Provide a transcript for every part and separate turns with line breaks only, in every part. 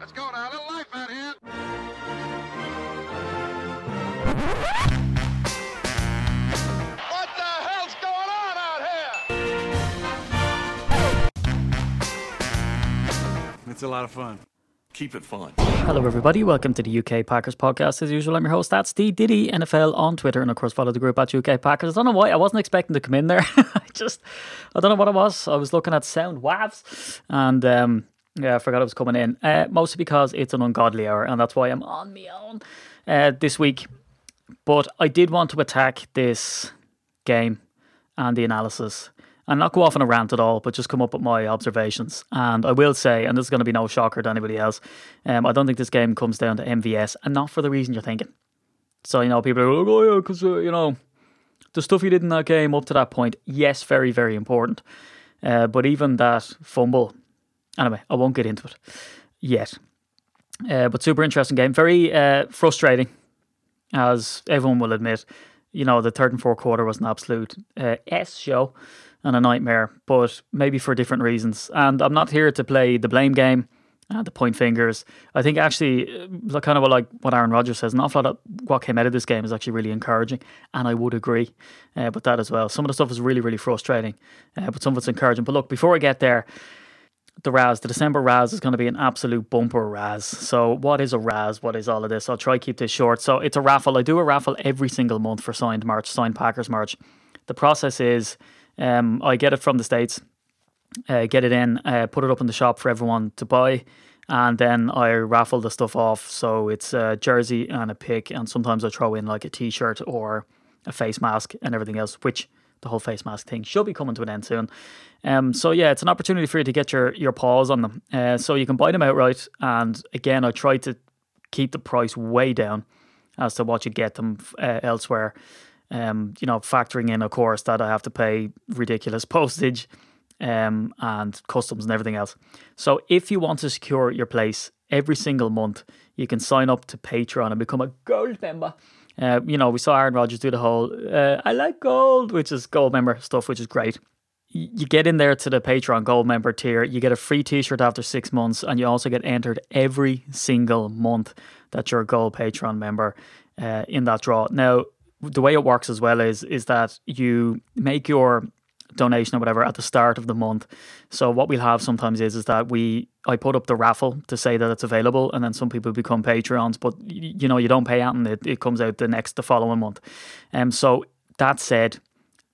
Let's go now. A little life out here. What the hell's going on out here?
It's a lot of fun.
Keep it fun.
Hello, everybody. Welcome to the UK Packers podcast. As usual, I'm your host, that's the Diddy NFL on Twitter, and of course, follow the group at UK Packers. I don't know why I wasn't expecting to come in there. I just, I don't know what it was. I was looking at sound waves, and um, yeah, I forgot it was coming in. Uh, mostly because it's an ungodly hour, and that's why I'm on my own uh, this week. But I did want to attack this game and the analysis and not go off on a rant at all, but just come up with my observations. And I will say, and this is going to be no shocker to anybody else, um, I don't think this game comes down to MVS, and not for the reason you're thinking. So, you know, people are like, oh, yeah, because, uh, you know, the stuff he did in that game up to that point, yes, very, very important. Uh, but even that fumble, anyway, I won't get into it yet. Uh, but super interesting game. Very uh, frustrating, as everyone will admit. You know, the third and fourth quarter was an absolute uh, S show and a nightmare, but maybe for different reasons. And I'm not here to play the blame game, uh, the point fingers. I think actually, uh, kind of like what Aaron Rodgers says, an awful lot of what came out of this game is actually really encouraging, and I would agree uh, with that as well. Some of the stuff is really, really frustrating, but some of it's encouraging. But look, before I get there, the Raz, the December Raz is going to be an absolute bumper Raz. So, what is a Raz? What is all of this? I'll try keep this short. So, it's a raffle. I do a raffle every single month for signed merch, signed Packers merch. The process is um, I get it from the States, uh, get it in, uh, put it up in the shop for everyone to buy, and then I raffle the stuff off. So, it's a jersey and a pick, and sometimes I throw in like a t shirt or a face mask and everything else, which the whole face mask thing should be coming to an end soon. Um, so yeah, it's an opportunity for you to get your your paws on them. Uh, so you can buy them outright. And again, I try to keep the price way down as to what you get them uh, elsewhere. Um, you know, factoring in, of course, that I have to pay ridiculous postage um, and customs and everything else. So if you want to secure your place every single month, you can sign up to Patreon and become a gold member. Uh, you know, we saw Aaron Rodgers do the whole uh, I like gold, which is gold member stuff, which is great. You get in there to the Patreon gold member tier, you get a free t shirt after six months, and you also get entered every single month that you're a gold Patreon member uh, in that draw. Now, the way it works as well is is that you make your donation or whatever at the start of the month. So what we'll have sometimes is is that we I put up the raffle to say that it's available, and then some people become Patreons, but you know you don't pay out, and it, it comes out the next the following month. Um, so that said,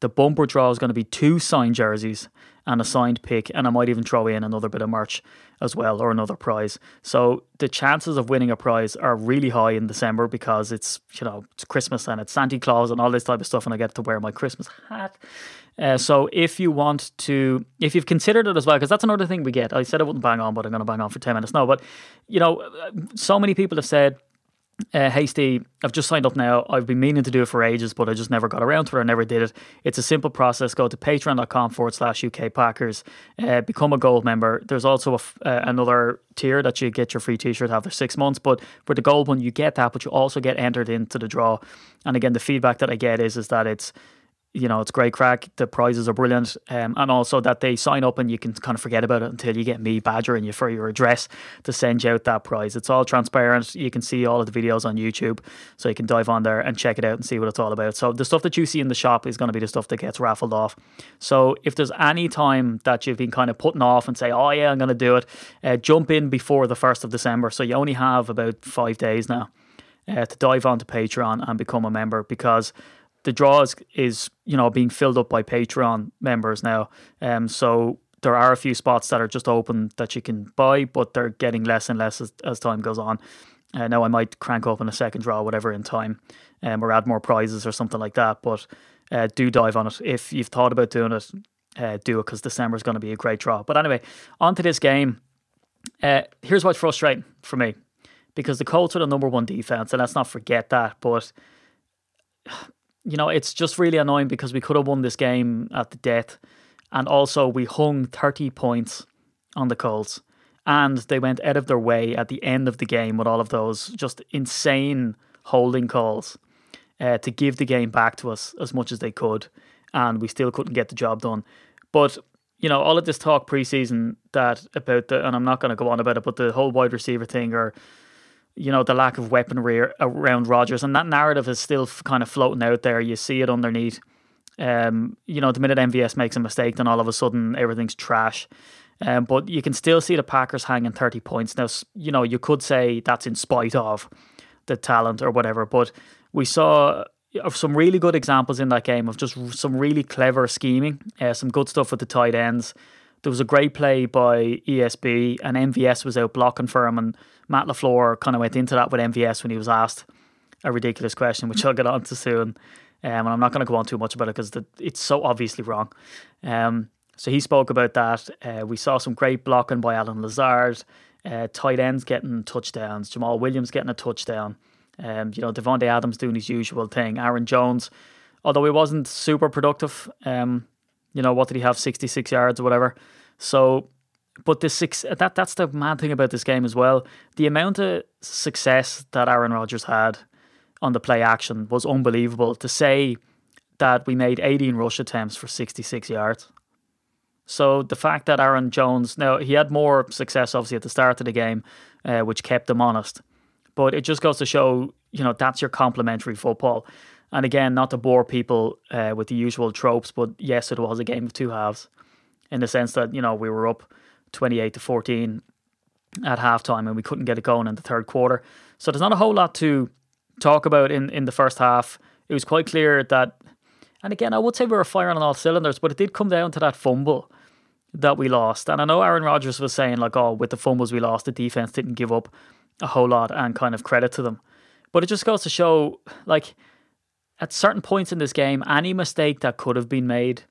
the bumper draw is going to be two signed jerseys and a signed pick, and I might even throw in another bit of merch as well or another prize. So the chances of winning a prize are really high in December because it's you know it's Christmas and it's Santa Claus and all this type of stuff, and I get to wear my Christmas hat. Uh, so if you want to, if you've considered it as well, because that's another thing we get. I said I wouldn't bang on, but I'm going to bang on for ten minutes now. But you know, so many people have said uh, hey Steve, I've just signed up now. I've been meaning to do it for ages, but I just never got around to it. I never did it. It's a simple process. Go to patreon.com forward slash UK Packers, uh, become a gold member. There's also uh, another tier that you get your free t shirt after six months. But for the gold one, you get that, but you also get entered into the draw. And again, the feedback that I get is, is that it's you know, it's great crack. The prizes are brilliant. Um, and also that they sign up and you can kind of forget about it until you get me badgering you for your address to send you out that prize. It's all transparent. You can see all of the videos on YouTube. So you can dive on there and check it out and see what it's all about. So the stuff that you see in the shop is going to be the stuff that gets raffled off. So if there's any time that you've been kind of putting off and say, oh, yeah, I'm going to do it, uh, jump in before the 1st of December. So you only have about five days now uh, to dive onto Patreon and become a member because the draw is, is you know being filled up by Patreon members now. Um, so there are a few spots that are just open that you can buy, but they're getting less and less as, as time goes on. Uh, now I might crank open a second draw, whatever, in time, um, or add more prizes or something like that. But uh, do dive on it if you've thought about doing it. Uh, do it because December is going to be a great draw. But anyway, on to this game. Uh, here's what's frustrating for me because the Colts are the number one defense, and let's not forget that. But you know, it's just really annoying because we could have won this game at the death. And also, we hung 30 points on the Colts. And they went out of their way at the end of the game with all of those just insane holding calls uh, to give the game back to us as much as they could. And we still couldn't get the job done. But, you know, all of this talk preseason that about the, and I'm not going to go on about it, but the whole wide receiver thing or, you know, the lack of weaponry around Rodgers and that narrative is still kind of floating out there. You see it underneath. Um, you know, the minute MVS makes a mistake, then all of a sudden everything's trash. Um, but you can still see the Packers hanging 30 points. Now, you know, you could say that's in spite of the talent or whatever, but we saw of some really good examples in that game of just some really clever scheming, uh, some good stuff with the tight ends. There was a great play by ESB, and MVS was out blocking for him, and Matt LaFleur kind of went into that with MVS when he was asked a ridiculous question, which I'll get on to soon. Um, and I'm not going to go on too much about it because it's so obviously wrong. Um, so he spoke about that. Uh, we saw some great blocking by Allen Lazard, uh, tight ends getting touchdowns, Jamaal Williams getting a touchdown. Um, you know, Davante Adams doing his usual thing. Aaron Jones, although he wasn't super productive, um, you know, what did he have, 66 yards or whatever. So, but the six that that's the mad thing about this game as well. The amount of success that Aaron Rodgers had on the play action was unbelievable. To say that we made 18 rush attempts for 66 yards. So the fact that Aaron Jones, now he had more success obviously at the start of the game, uh, which kept him honest. But it just goes to show, you know, that's your complementary football. And again, not to bore people uh, with the usual tropes, but yes, it was a game of two halves in the sense that, you know, we were up 28 to 14 at halftime and we couldn't get it going in the third quarter. So there's not a whole lot to talk about in, in the first half. It was quite clear that, and again, I would say we were firing on all cylinders, but it did come down to that fumble that we lost. And I know Aaron Rodgers was saying, like, oh, with the fumbles we lost, the defense didn't give up a whole lot and kind of credit to them. But it just goes to show, like, at certain points in this game, any mistake that could have been made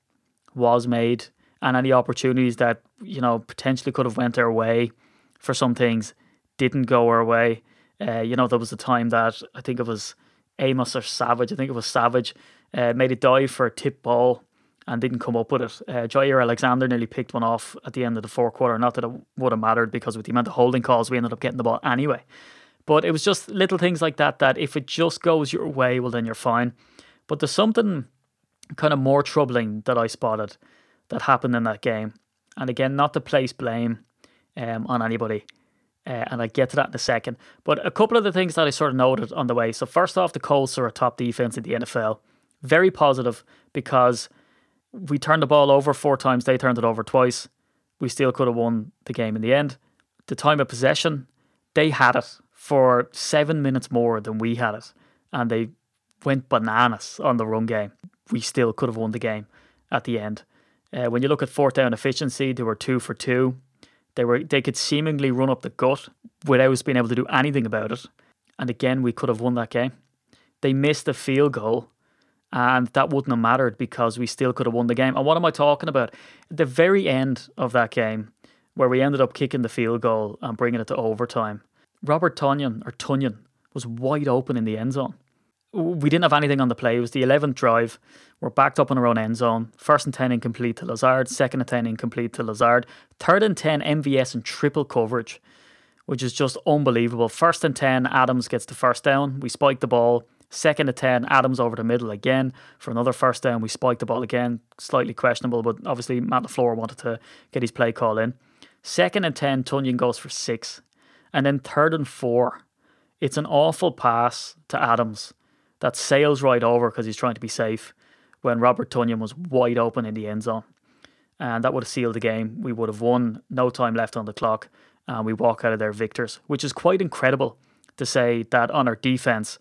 was made, and any opportunities that you know potentially could have went our way for some things didn't go our way. Uh, you know, there was a time that I think it was Amos or Savage. I think it was Savage uh, made a dive for a tip ball and didn't come up with it. Uh, Jaire Alexander nearly picked one off at the end of the fourth quarter. Not that it would have mattered because with the amount of holding calls, we ended up getting the ball anyway. But it was just little things like that that if it just goes your way, well, then you're fine. But there's something kind of more troubling that I spotted that happened in that game. And again, not to place blame um, on anybody. Uh, and I get to that in a second. But a couple of the things that I sort of noted on the way. So first off, the Colts are a top defense in the NFL. Very positive because we turned the ball over four times, they turned it over twice. We still could have won the game in the end. The time of possession, they had it for seven minutes more than we had it. And they went bananas on the run game. We still could have won the game at the end. Uh, when you look at fourth down efficiency, they were two for two. They were they could seemingly run up the gut without us being able to do anything about it. And again, we could have won that game. They missed a field goal and that wouldn't have mattered because we still could have won the game. And what am I talking about? the very end of that game, where we ended up kicking the field goal and bringing it to overtime, Robert Tonyan or Tunyon was wide open in the end zone. We didn't have anything on the play. It was the 11th drive. We're backed up in our own end zone. First and 10 incomplete to Lazard. Second and 10 incomplete to Lazard. Third and 10 MVS and triple coverage, which is just unbelievable. First and 10, Adams gets the first down. We spike the ball. Second and 10, Adams over the middle again for another first down. We spiked the ball again, slightly questionable, but obviously Matt LaFleur wanted to get his play call in. Second and 10, Tonyan goes for six. And then third and four, it's an awful pass to Adams that sails right over because he's trying to be safe when Robert Tonyan was wide open in the end zone. And that would have sealed the game. We would have won, no time left on the clock, and we walk out of there victors, which is quite incredible to say that on our defense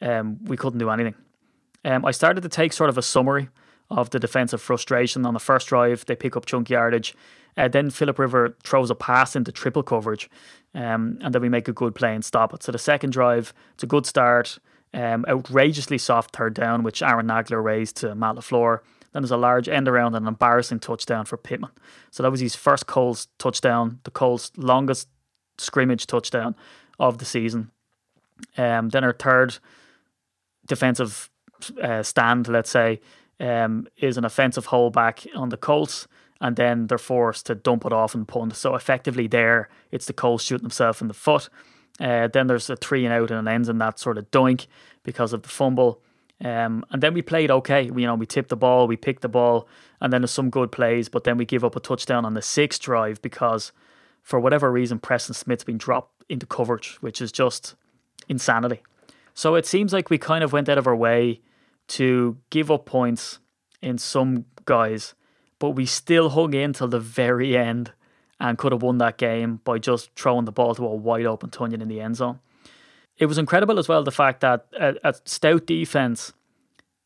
um, we couldn't do anything. Um, I started to take sort of a summary of the defensive frustration on the first drive. They pick up chunk yardage. Uh, then Philip River throws a pass into triple coverage, um, and then we make a good play and stop it. So the second drive, it's a good start. Um, outrageously soft third down, which Aaron Nagler raised to Matt LaFleur. Then there's a large end around and an embarrassing touchdown for Pittman. So that was his first Colts touchdown, the Colts' longest scrimmage touchdown of the season. Um, then our third defensive uh, stand, let's say, um, is an offensive holdback on the Colts, and then they're forced to dump it off and punt. So effectively, there it's the Colts shooting themselves in the foot. Uh, then there's a three and out and it ends in that sort of doink because of the fumble. Um, and then we played okay. We, you know, we tipped the ball, we picked the ball, and then there's some good plays, but then we give up a touchdown on the sixth drive because for whatever reason, Preston Smith's been dropped into coverage, which is just insanity. So it seems like we kind of went out of our way to give up points in some guys, but we still hung in till the very end and could have won that game by just throwing the ball to a wide open Tonyan in the end zone. It was incredible as well the fact that a, a stout defense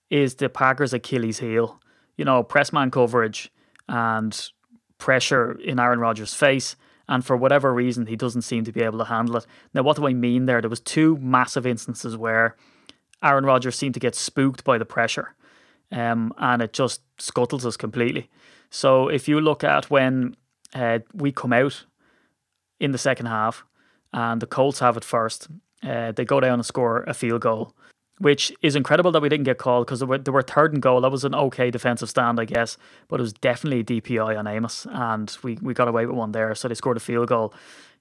is the Packers' Achilles heel. You know, press man coverage and pressure in Aaron Rodgers' face and for whatever reason he doesn't seem to be able to handle it. Now, what do I mean there? There was two massive instances where Aaron Rodgers seemed to get spooked by the pressure, um, and it just scuttles us completely. So if you look at when uh, we come out in the second half, and the Colts have it first, uh, they go down and score a field goal which is incredible that we didn't get called because they were, they were third and goal. That was an okay defensive stand, I guess, but it was definitely DPI on Amos, and we, we got away with one there. So they scored a field goal.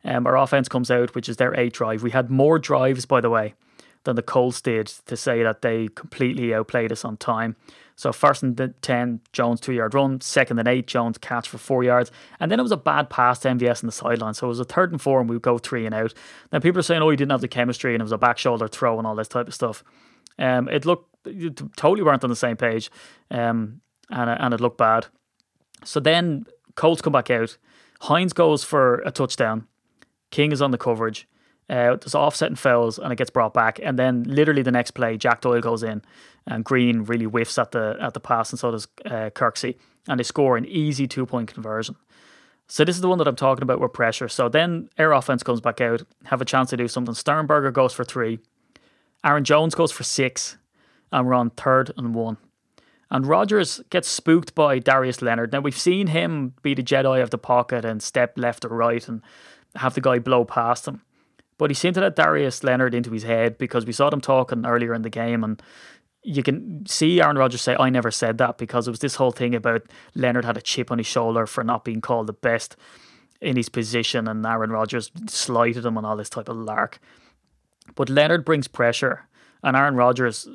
Um, our offense comes out, which is their eighth drive. We had more drives, by the way, than the Colts did to say that they completely outplayed us on time. So first and 10, Jones two yard run. Second and eight, Jones catch for four yards. And then it was a bad pass to MVS on the sideline. So it was a third and four and we go three and out. Then people are saying, oh, he didn't have the chemistry and it was a back shoulder throw and all this type of stuff. Um, it looked totally weren't on the same page, um, and and it looked bad. So then Colts come back out. Hines goes for a touchdown. King is on the coverage. Uh, there's offset and fouls, and it gets brought back. And then literally the next play, Jack Doyle goes in, and Green really whiffs at the at the pass, and so does uh, Kirksey, and they score an easy two point conversion. So this is the one that I'm talking about with pressure. So then air offense comes back out, have a chance to do something. Sternberger goes for three. Aaron Jones goes for six, and we're on third and one. And Rodgers gets spooked by Darius Leonard. Now, we've seen him be the Jedi of the pocket and step left or right and have the guy blow past him. But he seemed to let Darius Leonard into his head because we saw them talking earlier in the game and you can see Aaron Rodgers say, I never said that because it was this whole thing about Leonard had a chip on his shoulder for not being called the best in his position and Aaron Rodgers slighted him and all this type of lark. But Leonard brings pressure, and Aaron Rodgers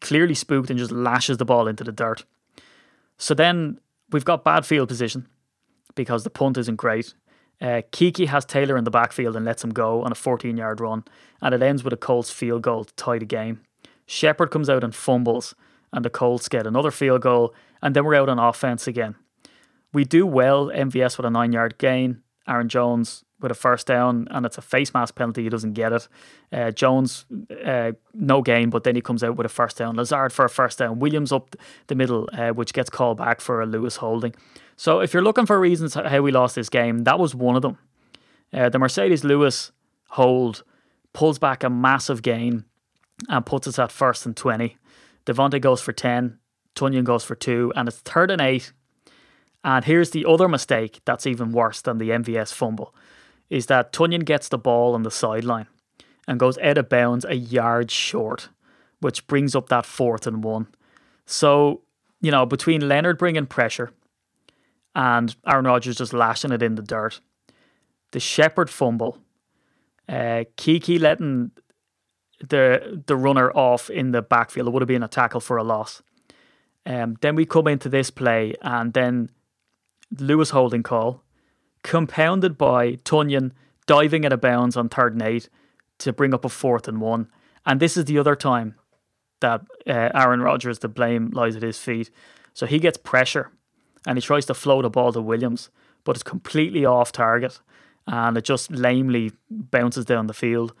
clearly spooked and just lashes the ball into the dirt. So then we've got bad field position because the punt isn't great. Uh, Keke has Taylor in the backfield and lets him go on a 14 yard run, and it ends with a Colts field goal to tie the game. Shepherd comes out and fumbles, and the Colts get another field goal, and then we're out on offense again. We do well, MVS with a nine yard gain. Aaron Jones with a first down, and it's a face mask penalty. He doesn't get it. Uh, Jones, uh, no gain, but then he comes out with a first down. Lazard for a first down. Williams up the middle, uh, which gets called back for a Lewis holding. So if you're looking for reasons how we lost this game, that was one of them. Uh, the Marcedes Lewis hold pulls back a massive gain and puts us at first and 20. Davante goes for 10. Tonyan goes for two, and it's third and eight. And here's the other mistake that's even worse than the MVS fumble is that Tonyan gets the ball on the sideline and goes out of bounds a yard short, which brings up that fourth and one. So, you know, between Leonard bringing pressure and Aaron Rodgers just lashing it in the dirt, the Shepherd fumble, uh, Keke letting the the runner off in the backfield, it would have been a tackle for a loss. Um, then we come into this play, and then Lewis holding call, compounded by Tonyan diving out of bounds on third and eight to bring up a fourth and one. And this is the other time that uh, Aaron Rodgers, the blame lies at his feet. So he gets pressure and he tries to float a ball to Williams, but it's completely off target and it just lamely bounces down the field.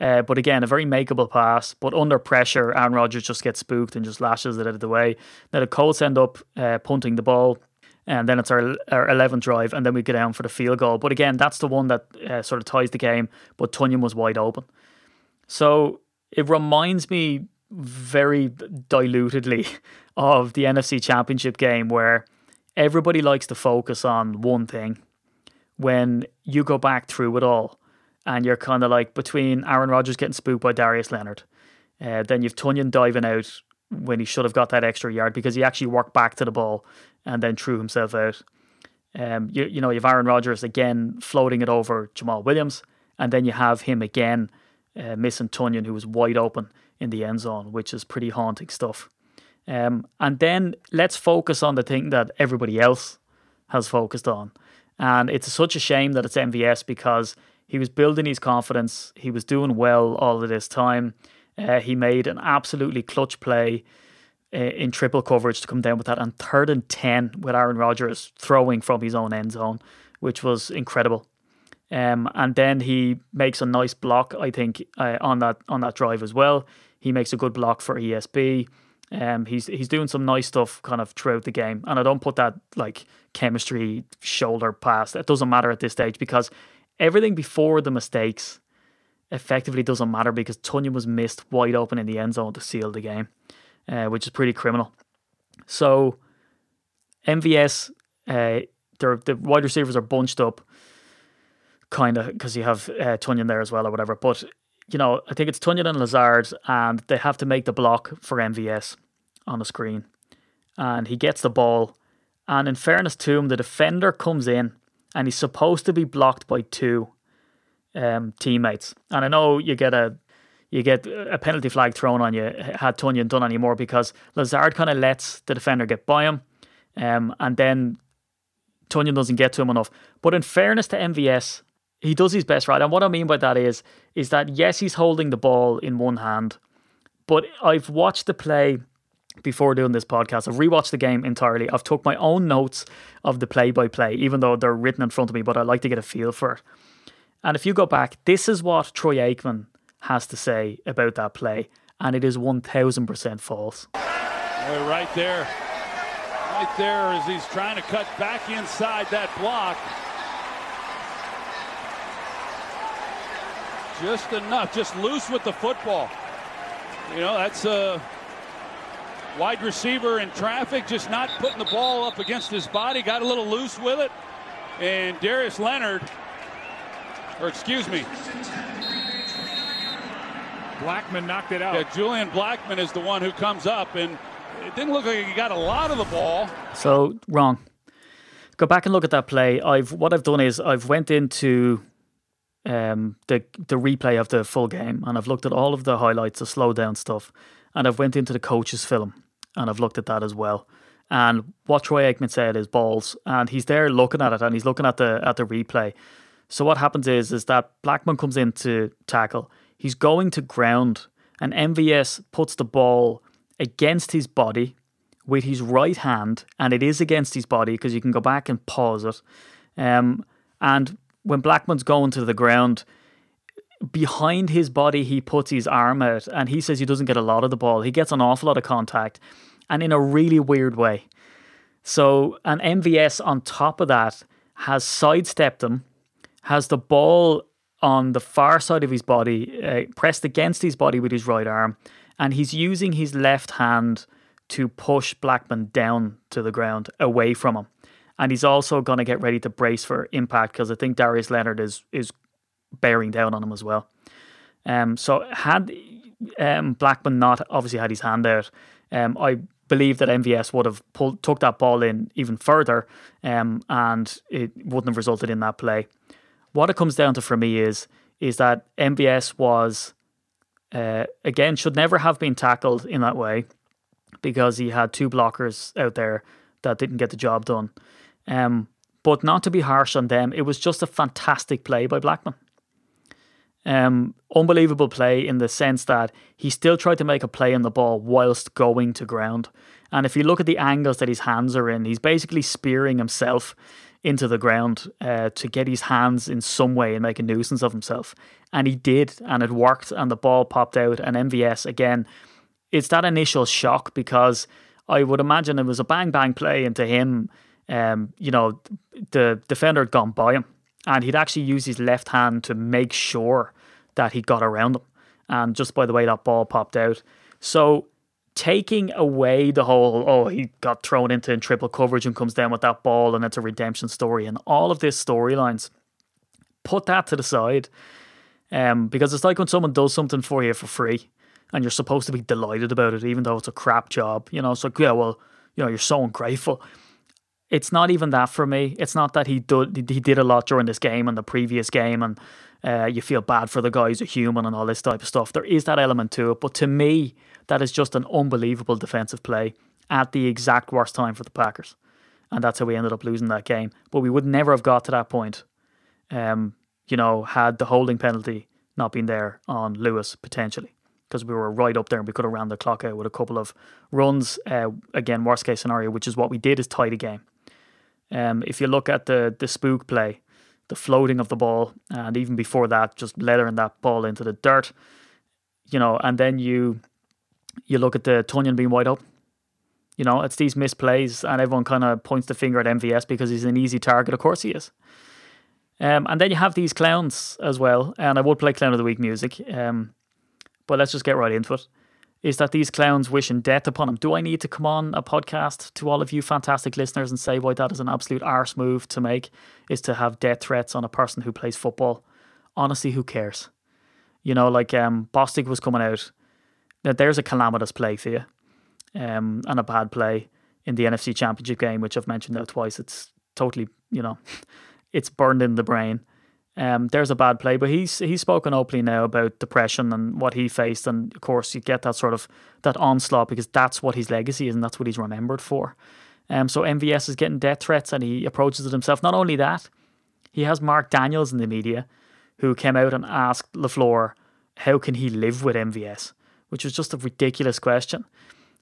Uh, but again, a very makeable pass. But under pressure, Aaron Rodgers just gets spooked and just lashes it out of the way. Now the Colts end up uh, punting the ball and then it's our our 11th drive, and then we go down for the field goal. But again, that's the one that uh, sort of ties the game. But Tonyan was wide open, so it reminds me very dilutedly of the NFC Championship game where everybody likes to focus on one thing. When you go back through it all, and you're kind of like between Aaron Rodgers getting spooked by Darius Leonard, uh, then you've Tonyan diving out when he should have got that extra yard because he actually worked back to the ball and then threw himself out. Um, you, you know, you have Aaron Rodgers again floating it over Jamaal Williams, and then you have him again uh, missing Tonyan, who was wide open in the end zone, which is pretty haunting stuff. Um, and then let's focus on the thing that everybody else has focused on. And it's such a shame that it's MVS because he was building his confidence. He was doing well all of this time. Uh, he made an absolutely clutch play uh, in triple coverage to come down with that on third and 10 with Aaron Rodgers throwing from his own end zone, which was incredible. Um, and then he makes a nice block, I think, uh, on that on that drive as well. He makes a good block for ESB. Um, he's he's doing some nice stuff kind of throughout the game, and I don't put that like chemistry shoulder past. It doesn't matter at this stage because everything before the mistakes effectively doesn't matter because Tonyan was missed wide open in the end zone to seal the game, uh, which is pretty criminal. So MVS, uh, the wide receivers are bunched up kind of because you have uh, Tonyan there as well or whatever. But you know, I think it's Tonyan and Lazard, and they have to make the block for MVS on the screen, and he gets the ball. And in fairness to him, the defender comes in, and he's supposed to be blocked by two um, teammates. And I know you get a you get a penalty flag thrown on you had Tonyan done anymore because Lazard kind of lets the defender get by him, um, and then Tonyan doesn't get to him enough. But in fairness to MVS, he does his best, right? And what I mean by that is, is that yes, he's holding the ball in one hand, but I've watched the play before doing this podcast. I've rewatched the game entirely. I've took my own notes of the play by play, even though they're written in front of me, but I like to get a feel for it. And if you go back, this is what Troy Aikman has to say about that play, and it is 1000% false.
Right there. Right there as he's trying to cut back inside that block. Just enough, just loose with the football. You know, that's a wide receiver in traffic, just not putting the ball up against his body, got a little loose with it. And Darius Leonard, or excuse me,
Blackmon knocked it out.
Yeah, Julian Blackmon is the one who comes up, and it didn't look like he got a lot of the ball.
So wrong. Go back and look at that play. I've what I've done is I've went into um, the the replay of the full game, and I've looked at all of the highlights, the slow down stuff, and I've went into the coach's film, and I've looked at that as well. And what Troy Aikman said is balls, and he's there looking at it, and he's looking at the at the replay. So what happens is is that Blackmon comes in to tackle. He's going to ground, and MVS puts the ball against his body with his right hand, and it is against his body because you can go back and pause it. Um, and when Blackmon's going to the ground, behind his body, he puts his arm out and he says he doesn't get a lot of the ball. He gets an awful lot of contact and in a really weird way. So, an MVS on top of that has sidestepped him, has the ball on the far side of his body, uh, pressed against his body with his right arm, and he's using his left hand to push Blackman down to the ground away from him and he's also going to get ready to brace for impact because I think Darius Leonard is is bearing down on him as well. Um, so had um, Blackmon not obviously had his hand out, um, I believe that MVS would have pulled took that ball in even further, um, and it wouldn't have resulted in that play. What it comes down to for me is is that MVS was uh, again should never have been tackled in that way because he had two blockers out there that didn't get the job done. Um, but not to be harsh on them, it was just a fantastic play by Blackmon. Um, unbelievable play in the sense that he still tried to make a play on the ball whilst going to ground. And if you look at the angles that his hands are in, he's basically spearing himself into the ground uh, to get his hands in some way and make a nuisance of himself. And he did, and it worked, and the ball popped out. And MVS, again, it's that initial shock because I would imagine it was a bang bang play, and to him, um, you know, the defender had gone by him and he'd actually used his left hand to make sure that he got around him. And just by the way that ball popped out. So taking away the whole, oh, he got thrown into in triple coverage and comes down with that ball and it's a redemption story and all of this storylines, put that to the side. Um, because it's like when someone does something for you for free and you're supposed to be delighted about it, even though it's a crap job. You know, it's like, yeah, well, you know, you're so ungrateful it's not even that for me. It's not that he did he did a lot during this game and the previous game, and Uh, you feel bad for the guy who's a human and all this type of stuff. There is that element to it, but to me, that is just an unbelievable defensive play at the exact worst time for the Packers, and that's how we ended up losing that game. But we would never have got to that point, um, you know, had the holding penalty not been there on Lewis potentially because we were right up there and we could have ran the clock out with a couple of runs. Uh, again, worst case scenario, which is what we did, is tie the game. Um, if you look at the the spook play, the floating of the ball, and even before that, just leathering that ball into the dirt, you know, and then you you look at the Tonyan being wide open. You know, it's these misplays, and everyone kind of points the finger at MVS because he's an easy target. Of course, he is. Um, and then you have these clowns as well, and I would play clown of the week music. Um, but let's just get right into it. Is that these clowns wishing death upon him? Do I need to come on a podcast to all of you fantastic listeners and say why that is an absolute arse move to make? Is to have death threats on a person who plays football? Honestly, who cares? You know, like um, Bostick was coming out. Now, there's a calamitous play for you, um, and a bad play in the NFC Championship game, which I've mentioned now twice. It's totally, you know, it's burned in the brain. Um, there's a bad play, but he's he's spoken openly now about depression and what he faced, and of course you get that sort of that onslaught because that's what his legacy is and that's what he's remembered for. Um, so MVS is getting death threats and he approaches it himself. Not only that, he has Mark Daniels in the media, who came out and asked Lafleur how can he live with MVS, which was just a ridiculous question.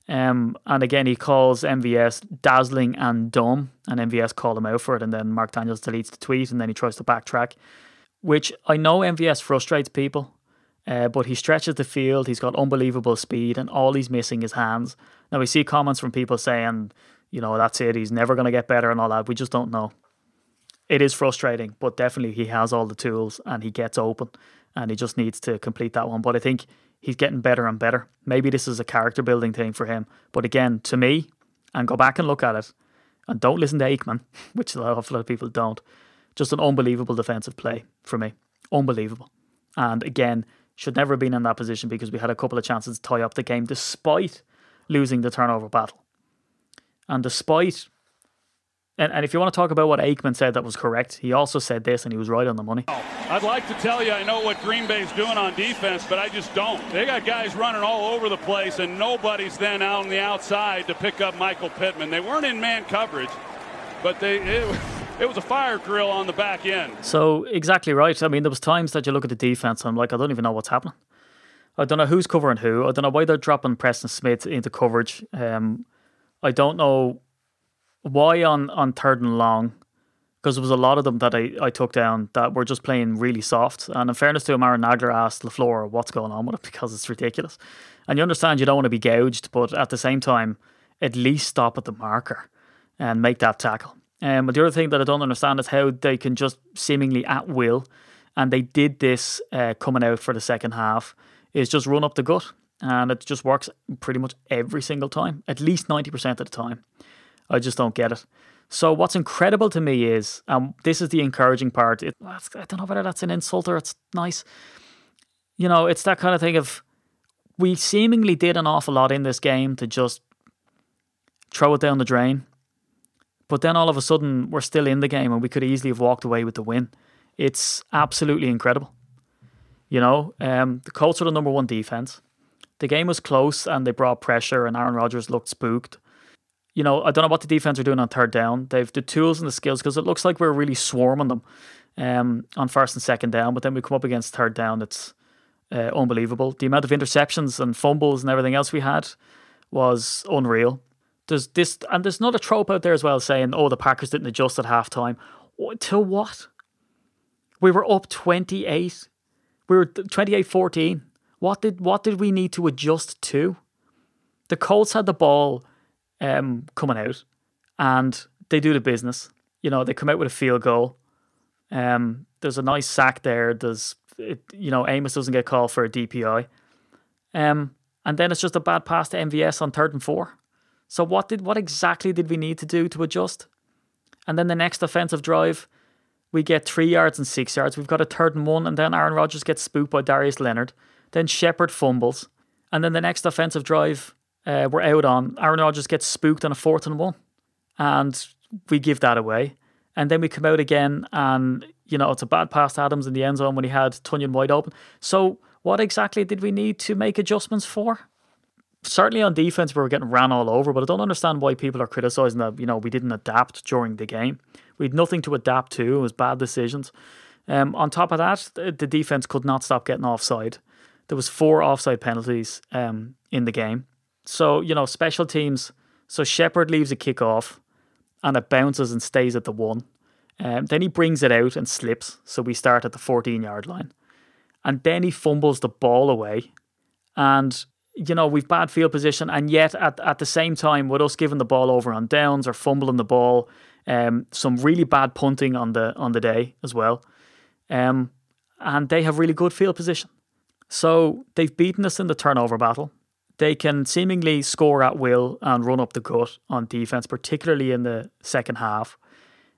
Um, and again, he calls MVS dazzling and dumb, and MVS called him out for it. And then Mark Daniels deletes the tweet, and then he tries to backtrack which I know MVS frustrates people, uh, but he stretches the field. He's got unbelievable speed, and all he's missing is hands. Now we see comments from people saying, you know, that's it. He's never going to get better and all that. We just don't know. It is frustrating, but definitely he has all the tools and he gets open, and he just needs to complete that one. But I think he's getting better and better. Maybe this is a character building thing for him. But again, to me, and go back and look at it, and don't listen to Aikman, which a lot of people don't. Just an unbelievable defensive play for me. Unbelievable. And again, should never have been in that position because we had a couple of chances to tie up the game despite losing the turnover battle. And despite and, and if you want to talk about what Aikman said that was correct, he also said this and he was right on the money.
I'd like to tell you I know what Green Bay's doing on defense, but I just don't. They got guys running all over the place, and nobody's then out on the outside to pick up Michael Pittman. They weren't in man coverage, but they. It, it was a fire drill on the back end.
So exactly right. I mean, there was times that you look at the defense and I'm like, I don't even know what's happening. I don't know who's covering who. I don't know why they're dropping Preston Smith into coverage. Um, I don't know why on on third and long because there was a lot of them that I, I took down that were just playing really soft. And in fairness to him, Aaron Nagler asked LaFleur what's going on with it because it's ridiculous. And you understand you don't want to be gouged, but at the same time, at least stop at the marker and make that tackle. Um, but the other thing that I don't understand is how they can just seemingly at will, and they did this uh, coming out for the second half, is just run up the gut. And it just works pretty much every single time, at least 90% of the time. I just don't get it. So, what's incredible to me is, um, this is the encouraging part. It, I don't know whether that's an insult or it's nice. You know, it's that kind of thing of we seemingly did an awful lot in this game to just throw it down the drain but then all of a sudden, we're still in the game and we could easily have walked away with the win. It's absolutely incredible. You know, um, the Colts are the number one defense. The game was close and they brought pressure, and Aaron Rodgers looked spooked. You know, I don't know what the defense are doing on third down. They've the tools and the skills because it looks like we're really swarming them um, on first and second down. But then we come up against third down. It's uh, unbelievable. The amount of interceptions and fumbles and everything else we had was unreal there's this, and there's another trope out there as well saying, "Oh, the Packers didn't adjust at halftime." To what? We were up 28. We were 28-14. What did what did we need to adjust to? The Colts had the ball um, coming out, and they do the business. You know, they come out with a field goal. Um, there's a nice sack there. There's, it, you know, Amos doesn't get called for a DPI. Um, and then it's just a bad pass to MVS on third and four. So what did what exactly did we need to do to adjust? And then the next offensive drive, we get three yards and six yards. We've got a third and one, and then Aaron Rodgers gets spooked by Darius Leonard. Then Shepherd fumbles, and then the next offensive drive, uh, we're out on. Aaron Rodgers gets spooked on a fourth and one, and we give that away. And then we come out again, and you know it's a bad pass to Adams in the end zone when he had Tonyan wide open. So what exactly did we need to make adjustments for? Certainly on defense, we were getting ran all over, but I don't understand why people are criticizing that. You know, we didn't adapt during the game. We had nothing to adapt to. It was bad decisions. Um, on top of that, the defense could not stop getting offside. There was four offside penalties um, in the game. So you know, special teams. So Shepherd leaves a kick off, and it bounces and stays at the one. Um, then he brings it out and slips. So we start at the 14 yard line, and then he fumbles the ball away, and you know we've bad field position, and yet at at the same time, with us giving the ball over on downs or fumbling the ball, um, some really bad punting on the on the day as well. Um, and they have really good field position. So they've beaten us in the turnover battle. They can seemingly score at will and run up the gut on defense, particularly in the second half.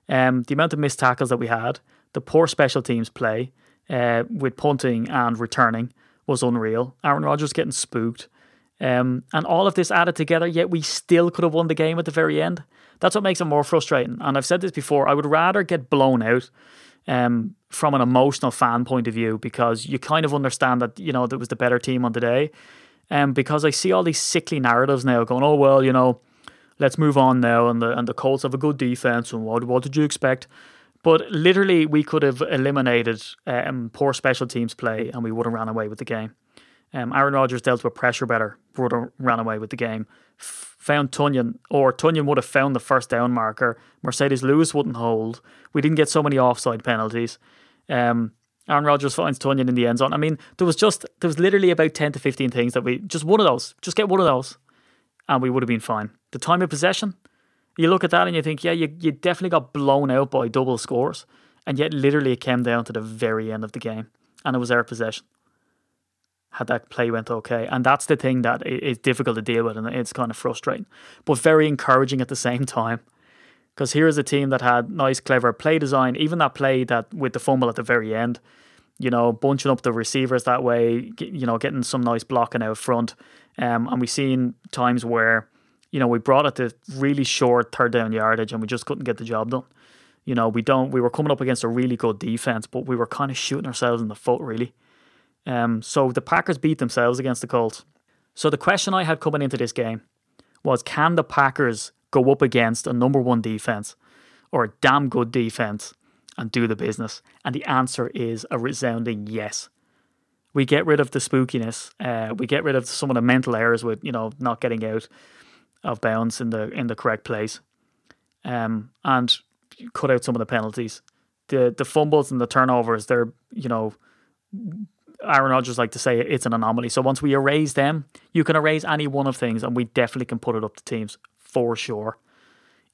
Um, the amount of missed tackles that we had, the poor special teams play uh, with punting and returning was unreal. Aaron Rodgers getting spooked. Um, and all of this added together, yet we still could have won the game at the very end. That's what makes it more frustrating. And I've said this before, I would rather get blown out um, from an emotional fan point of view because you kind of understand that you know that was the better team on the day. Um, because I see all these sickly narratives now going, oh well, you know, let's move on now, and the and the Colts have a good defense, and what what did you expect? But literally, we could have eliminated um, poor special teams play, and we would have ran away with the game. Um, Aaron Rodgers dealt with pressure better, would have ran away with the game. F- found Tonyan, or Tonyan would have found the first down marker. Marcedes Lewis wouldn't hold. We didn't get so many offside penalties. Um, Aaron Rodgers finds Tonyan in the end zone. I mean, there was just there was literally about ten to fifteen things that we just one of those, just get one of those, and we would have been fine. The time of possession, you look at that and you think, yeah, you you definitely got blown out by double scores, and yet literally it came down to the very end of the game, and it was our possession had that play went okay. And that's the thing that is difficult to deal with and it's kind of frustrating, but very encouraging at the same time. Because here's a team that had nice, clever play design, even that play that with the fumble at the very end, you know, bunching up the receivers that way, you know, getting some nice blocking out front. Um, and we've seen times where, you know, we brought it to really short third down yardage and we just couldn't get the job done. You know, we don't, we were coming up against a really good defense, but we were kind of shooting ourselves in the foot, really. Um, so the Packers beat themselves against the Colts. So the question I had coming into this game was can the Packers go up against a number one defense or a damn good defense and do the business? And the answer is a resounding yes. We get rid of the spookiness. Uh, we get rid of some of the mental errors with you know not getting out of bounds in the in the correct place, um, and cut out some of the penalties. The the fumbles and the turnovers. They're you know Aaron Rodgers like to say it's an anomaly. So once we erase them, you can erase any one of things, and we definitely can put it up to teams for sure.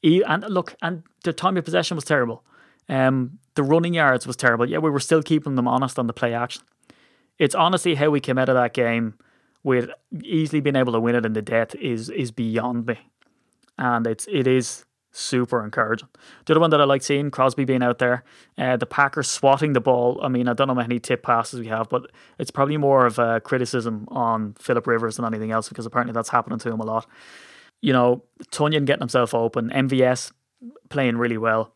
And look, and the time of possession was terrible. Um, the running yards was terrible. Yeah, we were still keeping them honest on the play action. It's honestly how we came out of that game with easily being able to win it in the death is is beyond me, and it's it is super encouraging. The other one that I like seeing, Crosby being out there, uh, the Packers swatting the ball. I mean, I don't know how many tip passes we have, but it's probably more of a criticism on Philip Rivers than anything else because apparently that's happening to him a lot. You know, Tonyan getting himself open, MVS playing really well.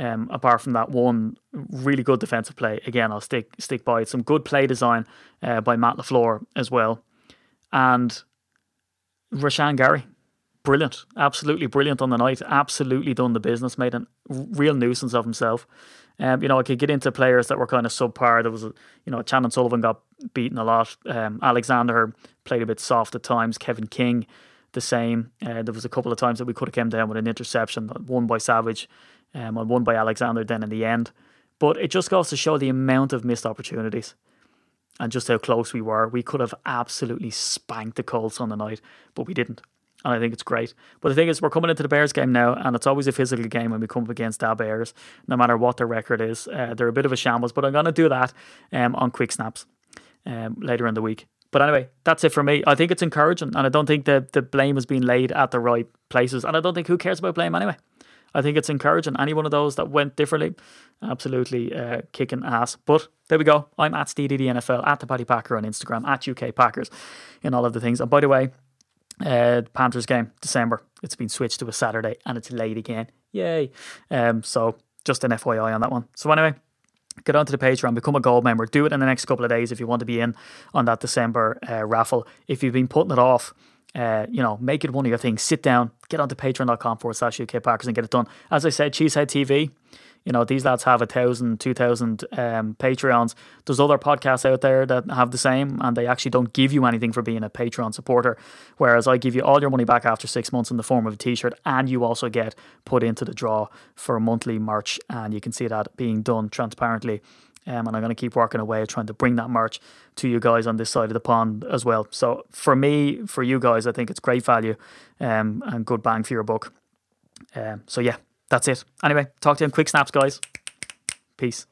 Um, apart from that one really good defensive play, again I'll stick stick by it. Some good play design uh, by Matt LaFleur as well, and Rashan Gary brilliant, absolutely brilliant on the night. Absolutely done the business, made a real nuisance of himself. Um, you know, I could get into players that were kind of subpar. There was, a, you know, Chandon Sullivan got beaten a lot. Um, Alexander played a bit soft at times. Kevin King, the same. Uh, there was a couple of times that we could have come down with an interception, one by Savage, um, and one by Alexander. Then in the end, but it just goes to show the amount of missed opportunities and just how close we were. We could have absolutely spanked the Colts on the night, but we didn't and I think it's great. But the thing is, we're coming into the Bears game now, and it's always a physical game when we come up against our Bears, no matter what their record is. Uh, they're a bit of a shambles, but I'm going to do that um, on quick snaps um, later in the week. But anyway, that's it for me. I think it's encouraging, and I don't think the, the blame has been laid at the right places, and I don't think who cares about blame anyway. I think it's encouraging. Any one of those that went differently, absolutely uh, kicking ass. But there we go. I'm at NFL, at the Paddy Packer on Instagram, at UK Packers, in all of the things. And by the way, uh, Panthers game, December. It's been switched to a Saturday and it's late again. Yay. Um, so Just an FYI on that one. So anyway, get onto the Patreon, become a gold member. Do it in the next couple of days if you want to be in on that December uh, raffle. If you've been putting it off, uh, you know, make it one of your things. Sit down, get onto patreon.com forward slash UK Packers and get it done. As I said, Cheesehead TV, you know, these lads have a thousand, two thousand um, Patreons. There's other podcasts out there that have the same, and they actually don't give you anything for being a Patreon supporter. Whereas I give you all your money back after six months in the form of a T-shirt, and you also get put into the draw for monthly merch, and you can see that being done transparently. Um, and I'm going to keep working away trying to bring that merch to you guys on this side of the pond as well. So for me, for you guys, I think it's great value um, and good bang for your buck. Um, so yeah, that's it. Anyway, talk to you in quick snaps, guys. Peace.